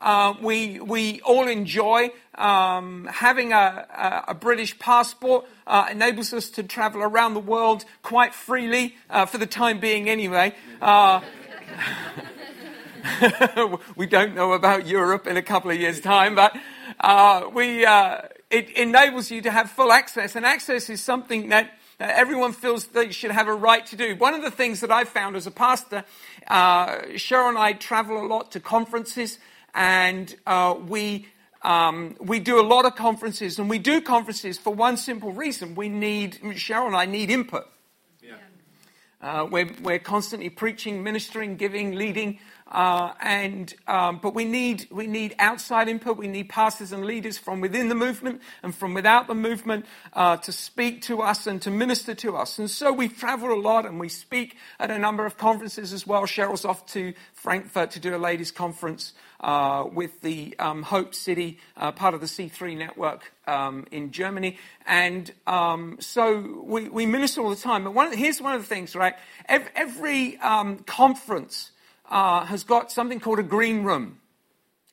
uh, we, we all enjoy. Um, having a, a, British passport uh, enables us to travel around the world quite freely, uh, for the time being anyway. Uh, we don't know about Europe in a couple of years' time, but uh, we, it enables you to have full access, and access is something that everyone feels they should have a right to do. One of the things that I've found as a pastor, Cheryl and I travel a lot to conferences, and uh, we um, we do a lot of conferences, and we do conferences for one simple reason: we need Cheryl and I need input. Yeah. Uh, we're, we're constantly preaching, ministering, giving, leading, and um, but we need we need outside input. We need pastors and leaders from within the movement and from without the movement uh, to speak to us and to minister to us. And so we travel a lot and we speak at a number of conferences as well. Cheryl's off to Frankfurt to do a ladies' conference uh, with the um, Hope City, uh, part of the C3 network um, in Germany. And um, so we, we minister all the time. But one, here's one of the things, right? Every, every um, conference uh, has got something called a green room.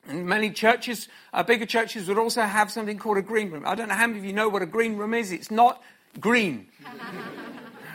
And many churches, uh, bigger churches, would also have something called a green room. I don't know how many of you know what a green room is. It's not green.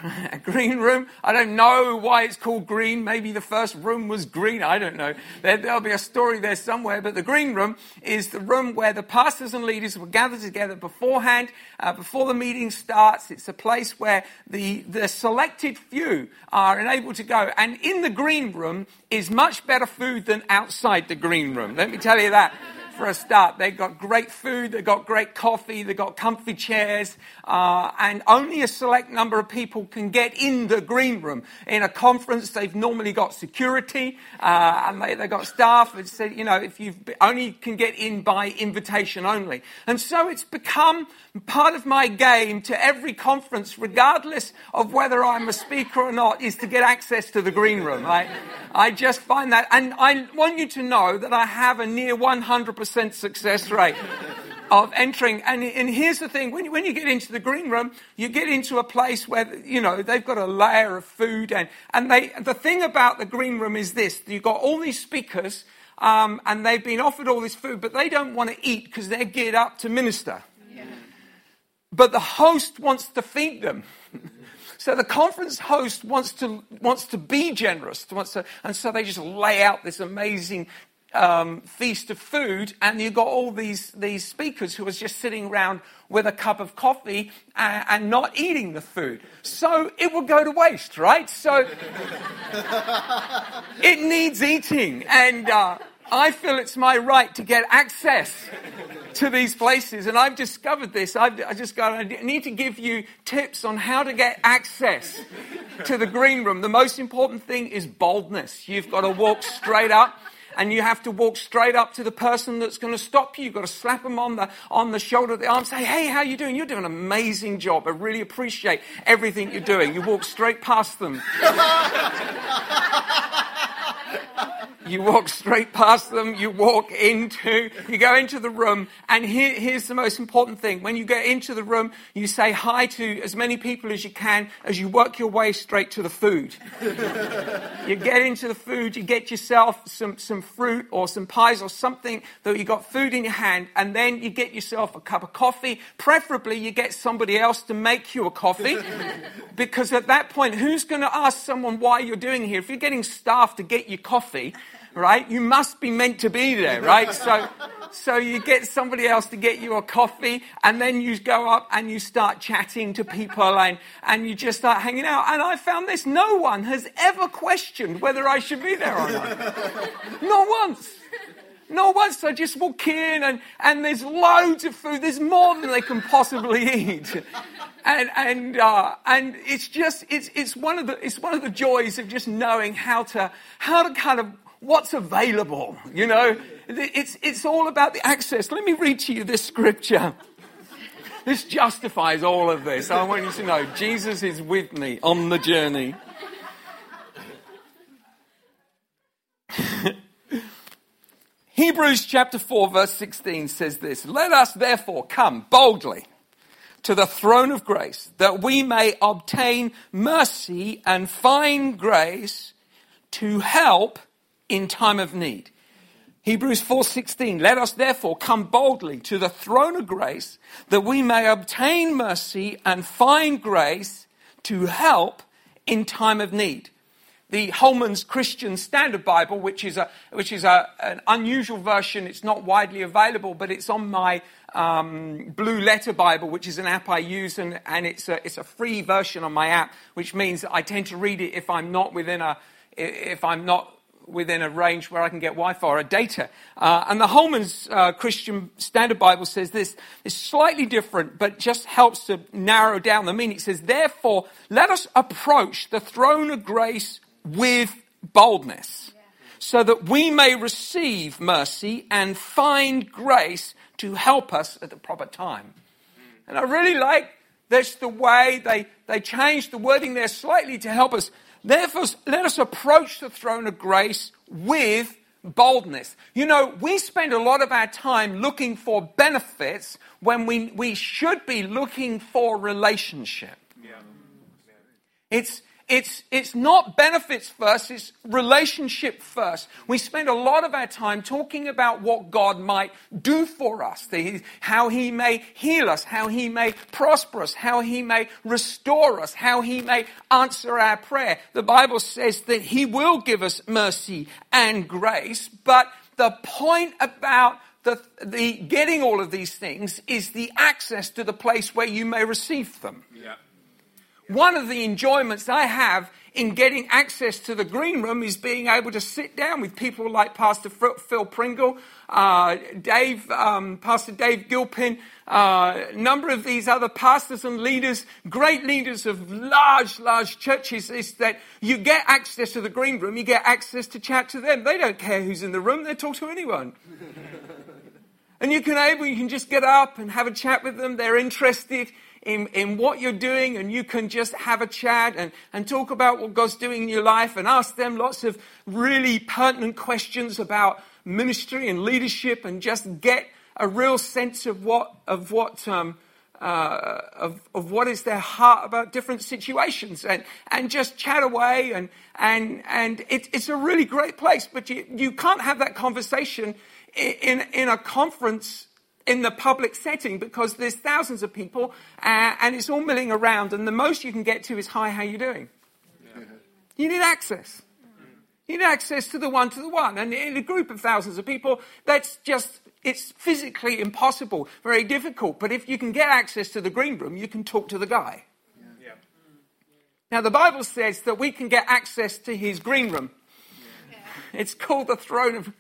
a green room. I don't know why it's called green. Maybe the first room was green. I don't know. There, will be a story there somewhere. But the green room is the room where the pastors and leaders will gather together beforehand, uh, before the meeting starts. It's a place where the, the selected few are enabled to go. And in the green room is much better food than outside the green room. Let me tell you that for a start. They've got great food, they've got great coffee, they've got comfy chairs, uh, and only a select number of people can get in the green room. In a conference, they've normally got security uh, and they, have got staff. It's, you know, if you only can get in by invitation only. And so it's become part of my game to every conference, regardless of whether I'm a speaker or not, is to get access to the green room. I, I just find that, and I want you to know that I have a near 100% success rate of entering. And, and here's the thing when you, when you get into the green room, you get into a place where, you know, they've got a layer of food. And, and they, the thing about the green room is this you've got all these speakers. Um, and they've been offered all this food, but they don't want to eat because they're geared up to minister but the host wants to feed them. so the conference host wants to, wants to be generous, wants to, and so they just lay out this amazing um, feast of food, and you've got all these, these speakers who are just sitting around with a cup of coffee and, and not eating the food. So it will go to waste, right? So it needs eating. And uh, I feel it's my right to get access to these places. And I've discovered this. I've, I just got, I need to give you tips on how to get access to the green room. The most important thing is boldness. You've got to walk straight up and you have to walk straight up to the person that's going to stop you. You've got to slap them on the, on the shoulder, the arm, say, hey, how you doing? You're doing an amazing job. I really appreciate everything you're doing. You walk straight past them. You walk straight past them, you walk into, you go into the room, and here, here's the most important thing. When you get into the room, you say hi to as many people as you can as you work your way straight to the food. you get into the food, you get yourself some, some fruit or some pies or something that you got food in your hand, and then you get yourself a cup of coffee. Preferably, you get somebody else to make you a coffee, because at that point, who's going to ask someone why you're doing here? If you're getting staff to get you coffee, right? You must be meant to be there, right? So, so you get somebody else to get you a coffee, and then you go up and you start chatting to people, and, and you just start hanging out. And I found this: no one has ever questioned whether I should be there or not. not once. Not once. I just walk in, and, and there's loads of food. There's more than they can possibly eat. And, and, uh, and it's just, it's, it's, one of the, it's one of the joys of just knowing how to, how to kind of what's available. You know, it's, it's all about the access. Let me read to you this scripture. this justifies all of this. I want you to know Jesus is with me on the journey. Hebrews chapter 4, verse 16 says this Let us therefore come boldly to the throne of grace that we may obtain mercy and find grace to help in time of need. Hebrews 4:16 Let us therefore come boldly to the throne of grace that we may obtain mercy and find grace to help in time of need. The Holman's Christian Standard Bible, which is, a, which is a, an unusual version, it's not widely available, but it's on my um, Blue Letter Bible, which is an app I use, and, and it's, a, it's a free version on my app, which means I tend to read it if I'm not within a, if I'm not within a range where I can get Wi-Fi or data. Uh, and the Holman's uh, Christian Standard Bible says this is slightly different, but just helps to narrow down the meaning. It says, therefore, let us approach the throne of grace with boldness, so that we may receive mercy and find grace to help us at the proper time. And I really like that's the way they, they changed the wording there slightly to help us Therefore, let us approach the throne of grace with boldness. You know, we spend a lot of our time looking for benefits when we, we should be looking for relationship. Yeah. It's, it's, it's not benefits first, it's relationship first. We spend a lot of our time talking about what God might do for us, the, how He may heal us, how He may prosper us, how He may restore us, how He may answer our prayer. The Bible says that He will give us mercy and grace, but the point about the, the getting all of these things is the access to the place where you may receive them. Yeah. One of the enjoyments I have in getting access to the green room is being able to sit down with people like Pastor Phil Pringle, uh, Dave, um, Pastor Dave Gilpin, uh, a number of these other pastors and leaders, great leaders of large, large churches, is that you get access to the green room, you get access to chat to them. They don't care who's in the room, they talk to anyone. and you can able, you can just get up and have a chat with them. They're interested in, in what you're doing and you can just have a chat and, and talk about what God's doing in your life and ask them lots of really pertinent questions about ministry and leadership and just get a real sense of what, of what, um, uh, of, of what is their heart about different situations and, and just chat away and, and, and it, it's a really great place, but you, you can't have that conversation in, in a conference in the public setting because there's thousands of people uh, and it's all milling around and the most you can get to is hi how you doing? Yeah. you need access. You need access to the one to the one and in a group of thousands of people that's just it's physically impossible. Very difficult but if you can get access to the green room you can talk to the guy. Yeah. now the bible says that we can get access to his green room. It's called the throne of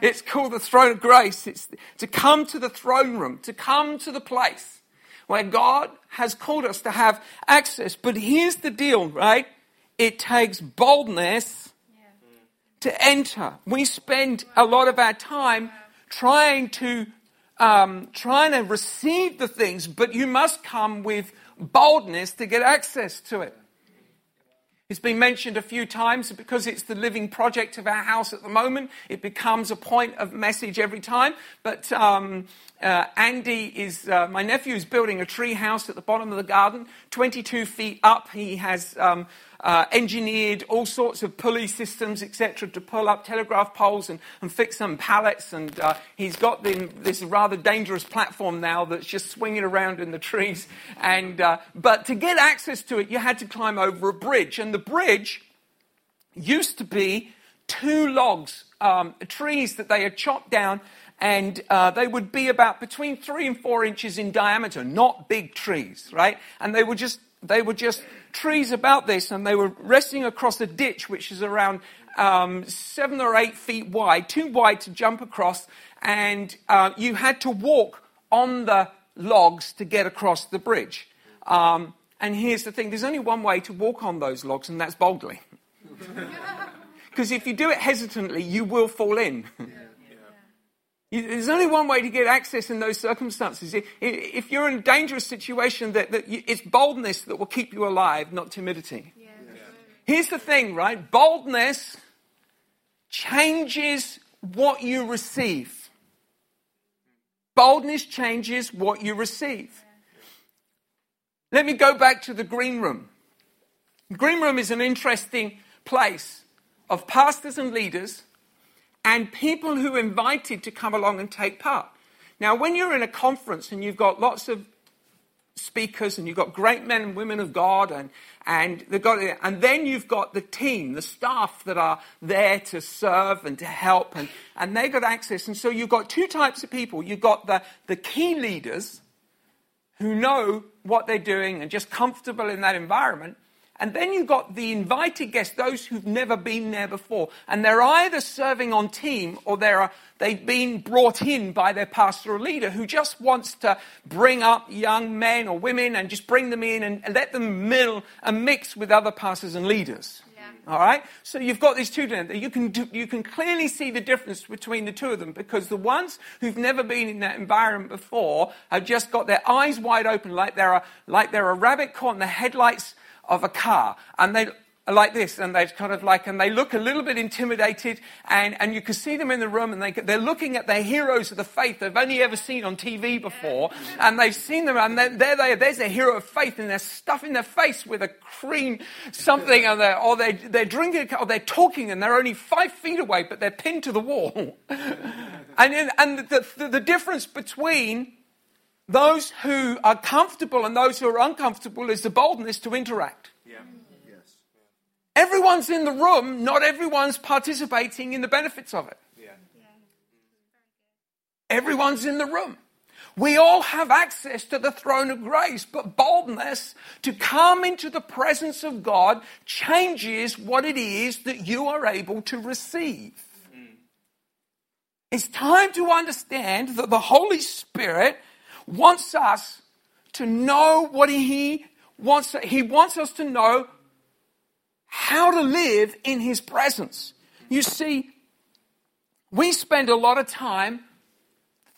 it's called the throne of grace. It's to come to the throne room, to come to the place where God has called us to have access. But here's the deal, right? It takes boldness to enter. We spend a lot of our time trying to um, trying to receive the things, but you must come with boldness to get access to it. It's been mentioned a few times because it's the living project of our house at the moment. It becomes a point of message every time. But um, uh, Andy is, uh, my nephew is building a tree house at the bottom of the garden, 22 feet up. He has um, engineered all sorts of pulley systems, etc., to pull up telegraph poles and, and fix some pallets. And uh, he's got the, this rather dangerous platform now that's just swinging around in the trees. And, uh, but to get access to it, you had to climb over a bridge. And the bridge used to be two logs, um, trees that they had chopped down and uh, they would be about between three and four inches in diameter, not big trees, right? And they were just they were just trees about this, and they were resting across a ditch which is around um, seven or eight feet wide, too wide to jump across, and uh, you had to walk on the logs to get across the bridge. Um, and here's the thing there's only one way to walk on those logs, and that's boldly. Because if you do it hesitantly, you will fall in. There's only one way to get access in those circumstances. If you're in a dangerous situation, that, that it's boldness that will keep you alive, not timidity. Yeah. Here's the thing, right? Boldness changes what you receive. Boldness changes what you receive. Let me go back to the green room. The green room is an interesting place of pastors and leaders and people who are invited to come along and take part. Now, when you're in a conference and you've got lots of speakers and you've got great men and women of God and, and, they've got, and then you've got the team, the staff that are there to serve and to help and, and they got access. And so you've got two types of people. You've got the, the key leaders who know what they're doing and just comfortable in that environment. And then you've got the invited guests, those who've never been there before. And they're either serving on team or they're, uh, they've been brought in by their pastoral leader who just wants to bring up young men or women and just bring them in and let them mill and mix with other pastors and leaders. All right? So you've got these two. You can, do, you can clearly see the difference between the two of them because the ones who've never been in that environment before have just got their eyes wide open like they're a, like they're a rabbit caught in the headlights of a car. And they like this, and they kind of like, and they look a little bit intimidated, and, and you can see them in the room, and they, they're looking at their heroes of the faith they've only ever seen on TV before, and they've seen them, and there they are, there's a hero of faith, and they're stuffing their face with a cream something, and they're, or they're, they're drinking, or they're talking, and they're only five feet away, but they're pinned to the wall. and, and the, the, the difference between those who are comfortable and those who are uncomfortable is the boldness to interact. Yeah. Yes. Everyone's in the room, not everyone's participating in the benefits of it. Yeah. Everyone's in the room. We all have access to the throne of grace, but boldness to come into the presence of God changes what it is that you are able to receive. Mm. It's time to understand that the Holy Spirit wants us to know what he wants. He wants us to know how to live in his presence. You see, we spend a lot of time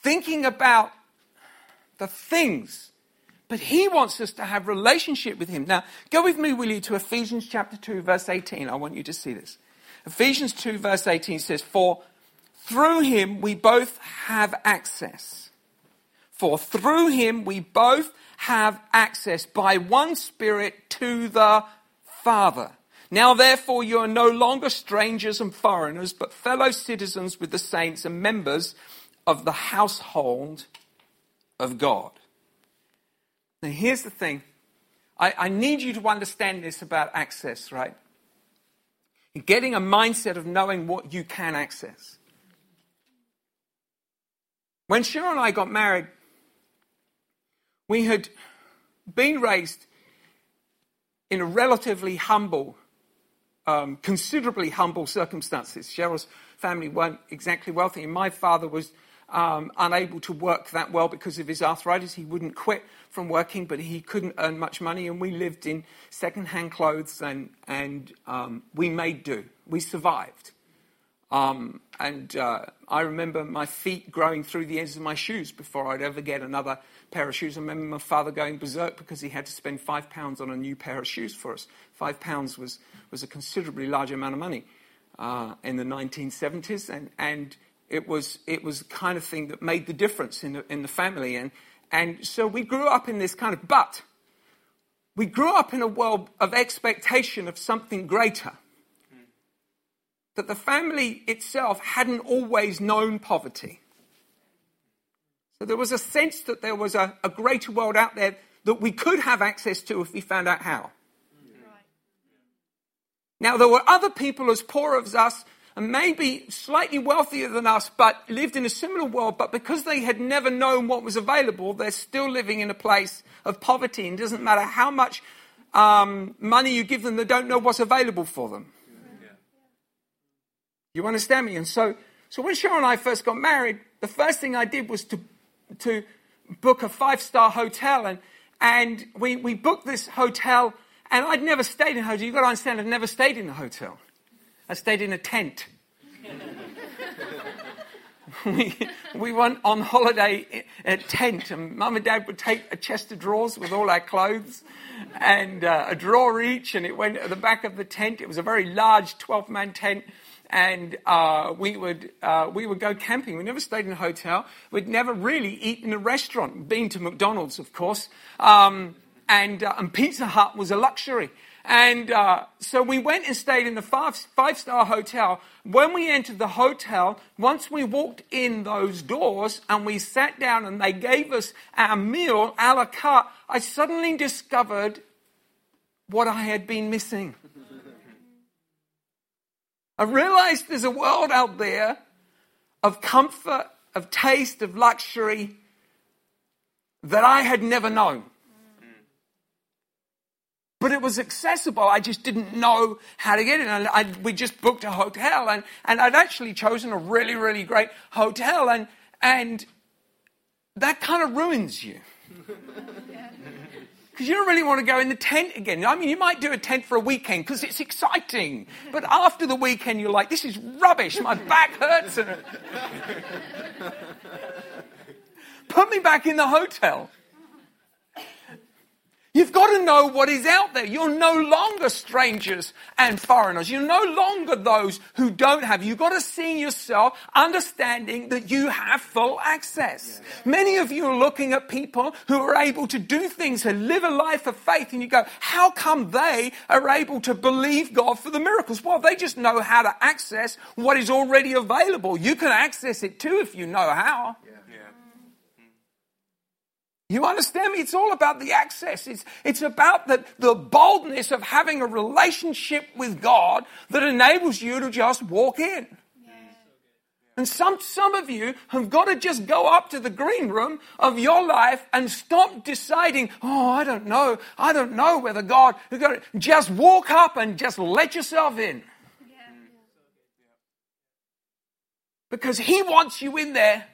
thinking about the things, but he wants us to have relationship with him. Now, go with me, will you, to Ephesians chapter 2, verse 18. I want you to see this. Ephesians 2, verse 18 says, For through him we both have access for through him we both have access by one Spirit to the Father. Now, therefore, you are no longer strangers and foreigners, but fellow citizens with the saints and members of the household of God. Now, here's the thing I, I need you to understand this about access, right? Getting a mindset of knowing what you can access. When Cheryl and I got married, we had been raised in a relatively humble, um, considerably humble circumstances. Cheryl's family weren't exactly wealthy, and my father was um, unable to work that well because of his arthritis. He wouldn't quit from working, but he couldn't earn much money, and we lived in second-hand clothes, and and um, we made do. We survived. Um, and uh, I remember my feet growing through the ends of my shoes before I'd ever get another pair of shoes. I remember my father going berserk because he had to spend five pounds on a new pair of shoes for us. Five pounds was, was a considerably large amount of money uh, in the 1970s, and, and it, was, it was the kind of thing that made the difference in the, in the family. And, and so we grew up in this kind of, but we grew up in a world of expectation of something greater. That the family itself hadn't always known poverty. So there was a sense that there was a, a greater world out there that we could have access to if we found out how. Now, there were other people as poor as us and maybe slightly wealthier than us, but lived in a similar world, but because they had never known what was available, they're still living in a place of poverty. And it doesn't matter how much um, money you give them, they don't know what's available for them. You understand me? And so, so when Cheryl and I first got married, the first thing I did was to to book a five star hotel. And, and we, we booked this hotel, and I'd never stayed in a hotel. You've got to understand, I'd never stayed in a hotel. I stayed in a tent. we, we went on holiday at tent, and mum and dad would take a chest of drawers with all our clothes and uh, a drawer each, and it went at the back of the tent. It was a very large 12 man tent. And uh, we would uh, we would go camping. We never stayed in a hotel. We'd never really eaten in a restaurant. Been to McDonald's, of course, um, and uh, and Pizza Hut was a luxury. And uh, so we went and stayed in the five, five star hotel. When we entered the hotel, once we walked in those doors and we sat down and they gave us our meal a la carte, I suddenly discovered what I had been missing. I realized there's a world out there of comfort, of taste, of luxury that I had never known but it was accessible. I just didn't know how to get it. And I, we just booked a hotel, and, and I'd actually chosen a really, really great hotel, and, and that kind of ruins you. Because you don't really want to go in the tent again. I mean, you might do a tent for a weekend because it's exciting. But after the weekend, you're like, this is rubbish. My back hurts. Put me back in the hotel. You've got to know what is out there. You're no longer strangers and foreigners. You're no longer those who don't have. You've got to see yourself understanding that you have full access. Yeah. Many of you are looking at people who are able to do things, who live a life of faith, and you go, how come they are able to believe God for the miracles? Well, they just know how to access what is already available. You can access it too if you know how. Yeah. You understand me? It's all about the access. It's, it's about the, the boldness of having a relationship with God that enables you to just walk in. And some, some of you have got to just go up to the green room of your life and stop deciding, oh, I don't know. I don't know whether God, just walk up and just let yourself in. Because He wants you in there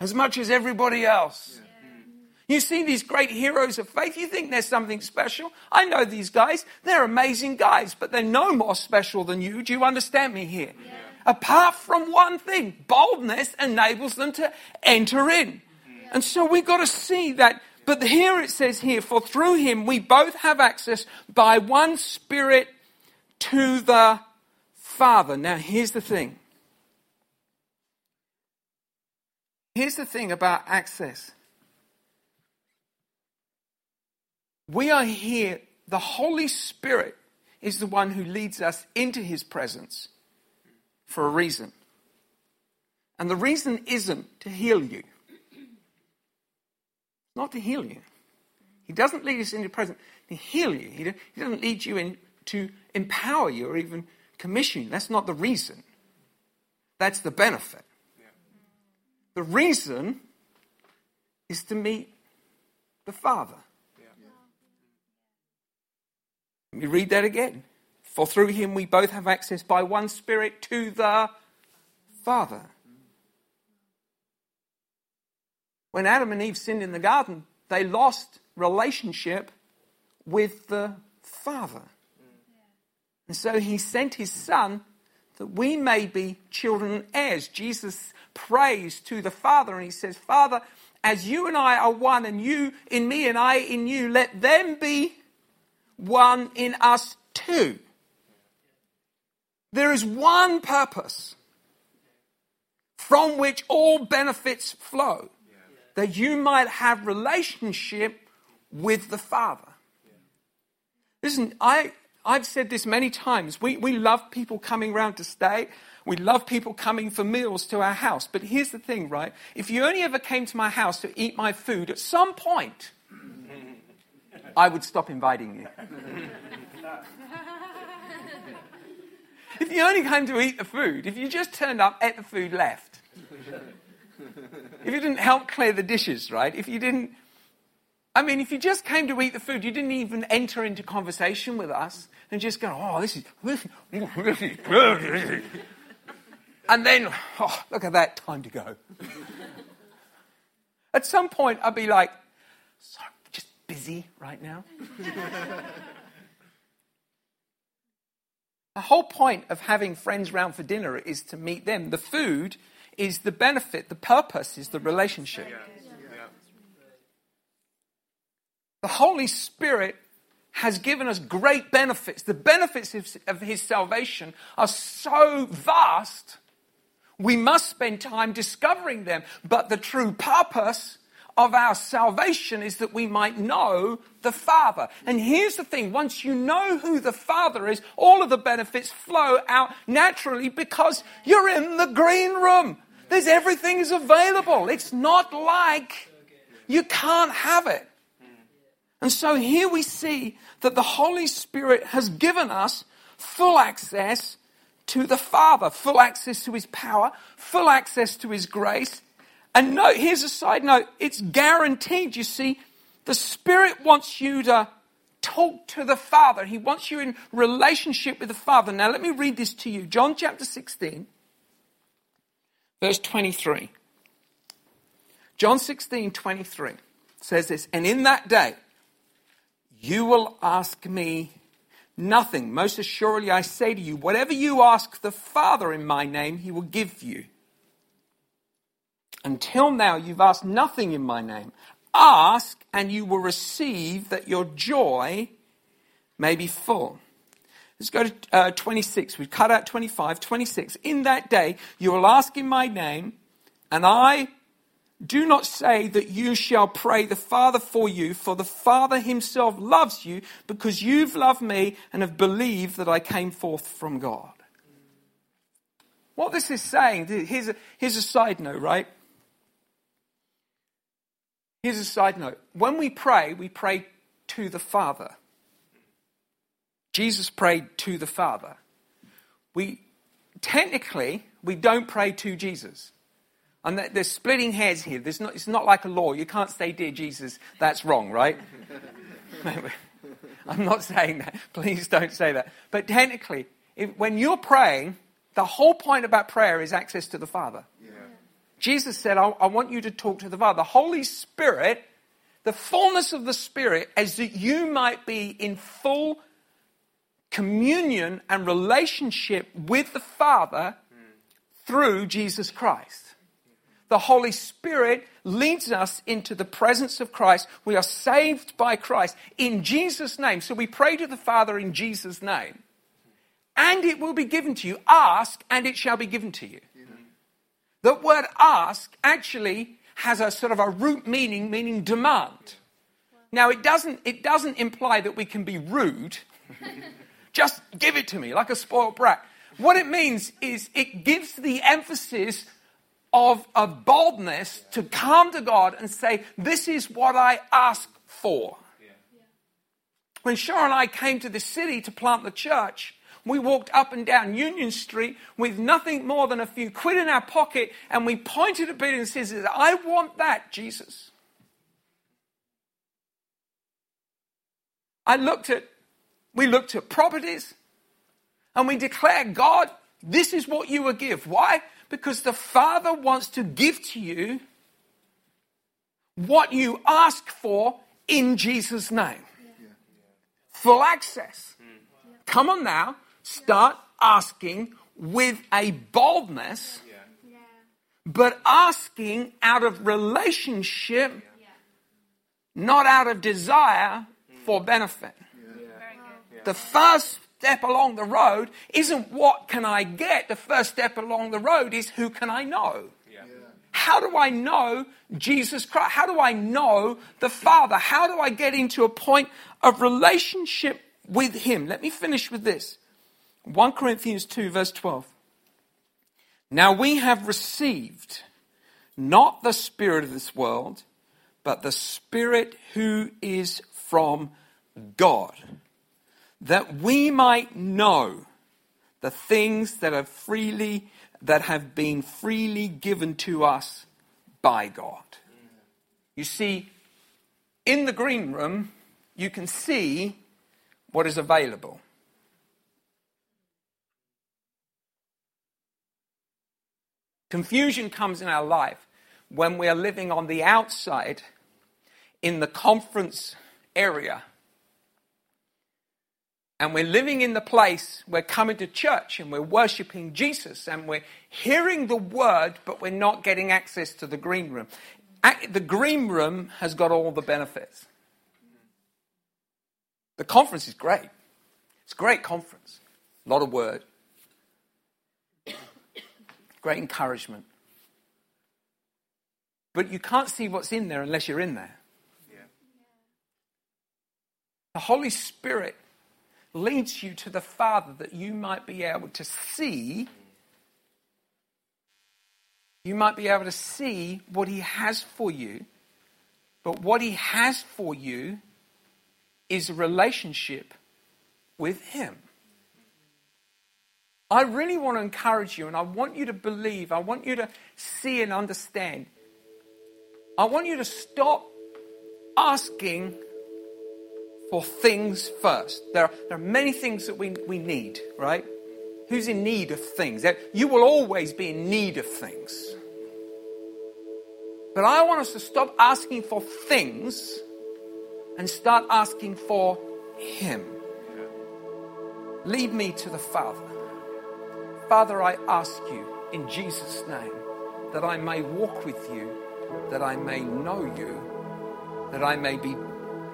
as much as everybody else. You see these great heroes of faith, you think there's something special. I know these guys, they're amazing guys, but they're no more special than you. Do you understand me here? Yeah. Apart from one thing, boldness enables them to enter in. And so we've got to see that. But here it says here, for through him we both have access by one Spirit to the Father. Now here's the thing. Here's the thing about access. We are here. The Holy Spirit is the one who leads us into his presence for a reason. And the reason isn't to heal you. Not to heal you. He doesn't lead us into presence to heal you. He doesn't lead you in to empower you or even commission you. That's not the reason. That's the benefit. The reason is to meet the Father. Let me read that again. For through him we both have access by one Spirit to the Father. When Adam and Eve sinned in the garden, they lost relationship with the Father. And so he sent his Son that we may be children and heirs. Jesus prays to the Father and he says, Father, as you and I are one, and you in me and I in you, let them be one in us too. There is one purpose from which all benefits flow that you might have relationship with the Father. Listen, I, I've said this many times. We, we love people coming round to stay. We love people coming for meals to our house. But here's the thing, right? If you only ever came to my house to eat my food, at some point, I would stop inviting you. if you only came to eat the food, if you just turned up, ate the food, left. If you didn't help clear the dishes, right? If you didn't, I mean, if you just came to eat the food, you didn't even enter into conversation with us and just go, oh, this is, this is, good. and then, oh, look at that, time to go. At some point, I'd be like, sorry, busy right now? the whole point of having friends round for dinner is to meet them. The food is the benefit, the purpose is the relationship. The Holy Spirit has given us great benefits. The benefits of his salvation are so vast, we must spend time discovering them. But the true purpose of our salvation is that we might know the Father. And here's the thing once you know who the Father is, all of the benefits flow out naturally because you're in the green room. There's everything is available. It's not like you can't have it. And so here we see that the Holy Spirit has given us full access to the Father, full access to His power, full access to His grace. And note, here's a side note it's guaranteed. You see, the Spirit wants you to talk to the Father, He wants you in relationship with the Father. Now, let me read this to you John chapter 16, verse 23. John 16, 23 says this, and in that day, you will ask me nothing. Most assuredly, I say to you, whatever you ask the Father in my name, he will give you. Until now, you've asked nothing in my name. Ask, and you will receive that your joy may be full. Let's go to uh, 26. We've cut out 25. 26. In that day, you will ask in my name, and I do not say that you shall pray the Father for you, for the Father himself loves you because you've loved me and have believed that I came forth from God. What this is saying, here's a, here's a side note, right? Here's a side note. When we pray, we pray to the Father. Jesus prayed to the Father. We technically we don't pray to Jesus. And they're splitting hairs here. Not, it's not like a law. You can't say, Dear Jesus, that's wrong, right? I'm not saying that. Please don't say that. But technically, if, when you're praying, the whole point about prayer is access to the Father. Jesus said, I, I want you to talk to the Father. The Holy Spirit, the fullness of the Spirit, as that you might be in full communion and relationship with the Father through Jesus Christ the Holy Spirit leads us into the presence of Christ. We are saved by Christ in Jesus' name. So we pray to the Father in Jesus' name. And it will be given to you. Ask, and it shall be given to you. The word ask actually has a sort of a root meaning, meaning demand. Now, it doesn't, it doesn't imply that we can be rude. Just give it to me like a spoiled brat. What it means is it gives the emphasis of, of boldness to come to God and say, This is what I ask for. When Sharon and I came to the city to plant the church, we walked up and down Union Street with nothing more than a few quid in our pocket, and we pointed at Peter and said, I want that, Jesus. I looked at, we looked at properties, and we declared, God, this is what you will give. Why? Because the Father wants to give to you what you ask for in Jesus' name. Full access. Hmm. Come on now, start asking with a boldness, but asking out of relationship, not out of desire for benefit. The first step along the road isn't what can I get. The first step along the road is who can I know? How do I know Jesus Christ? How do I know the Father? How do I get into a point of relationship with Him? Let me finish with this 1 Corinthians 2, verse 12. Now we have received not the Spirit of this world, but the Spirit who is from God that we might know the things that are freely that have been freely given to us by God. You see, in the green room, you can see what is available. Confusion comes in our life when we are living on the outside in the conference area and we're living in the place, we're coming to church and we're worshiping Jesus and we're hearing the word, but we're not getting access to the green room. The green room has got all the benefits. The conference is great. It's a great conference. A lot of word. Great encouragement. But you can't see what's in there unless you're in there. Yeah. The Holy Spirit leads you to the Father that you might be able to see. You might be able to see what He has for you. But what He has for you is a relationship with Him. I really want to encourage you and I want you to believe, I want you to see and understand. I want you to stop asking for things first. There are, there are many things that we, we need, right? Who's in need of things? You will always be in need of things. But I want us to stop asking for things and start asking for Him. Lead me to the Father. Father, I ask you in Jesus' name that I may walk with you, that I may know you, that I may be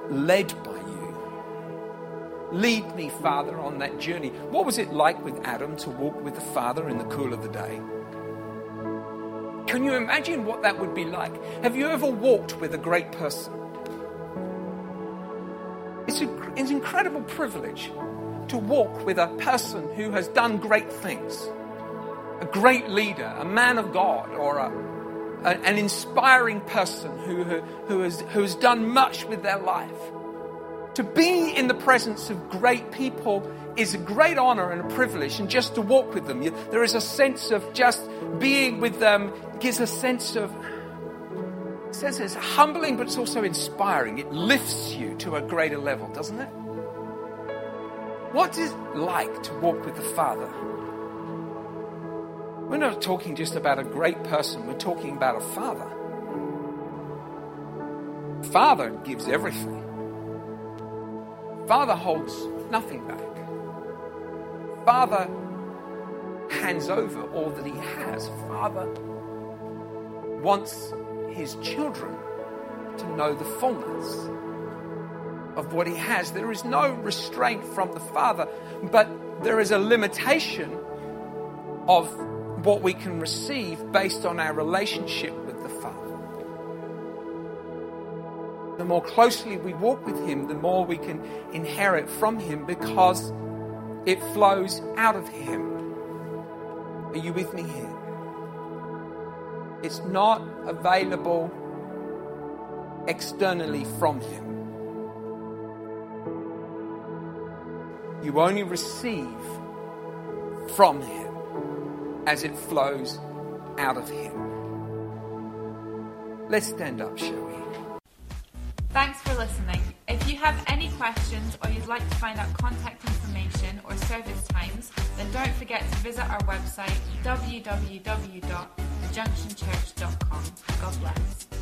led by you. Lead me, Father, on that journey. What was it like with Adam to walk with the Father in the cool of the day? Can you imagine what that would be like? Have you ever walked with a great person? It's, a, it's an incredible privilege to walk with a person who has done great things. A great leader, a man of God, or a, a, an inspiring person who, who, who, has, who has done much with their life. To be in the presence of great people is a great honor and a privilege, and just to walk with them, you, there is a sense of just being with them gives a sense of it says it's humbling, but it's also inspiring. It lifts you to a greater level, doesn't it? What is it like to walk with the Father? We're not talking just about a great person, we're talking about a Father. Father gives everything. Father holds nothing back. Father hands over all that he has. Father wants his children to know the fullness of what he has. There is no restraint from the Father, but there is a limitation of what we can receive based on our relationship with the Father. The more closely we walk with Him, the more we can inherit from Him because it flows out of Him. Are you with me here? It's not available externally from Him. You only receive from Him as it flows out of Him. Let's stand up, shall we? Thanks for listening. If you have any questions or you'd like to find out contact information or service times, then don't forget to visit our website www.thejunctionchurch.com. God bless.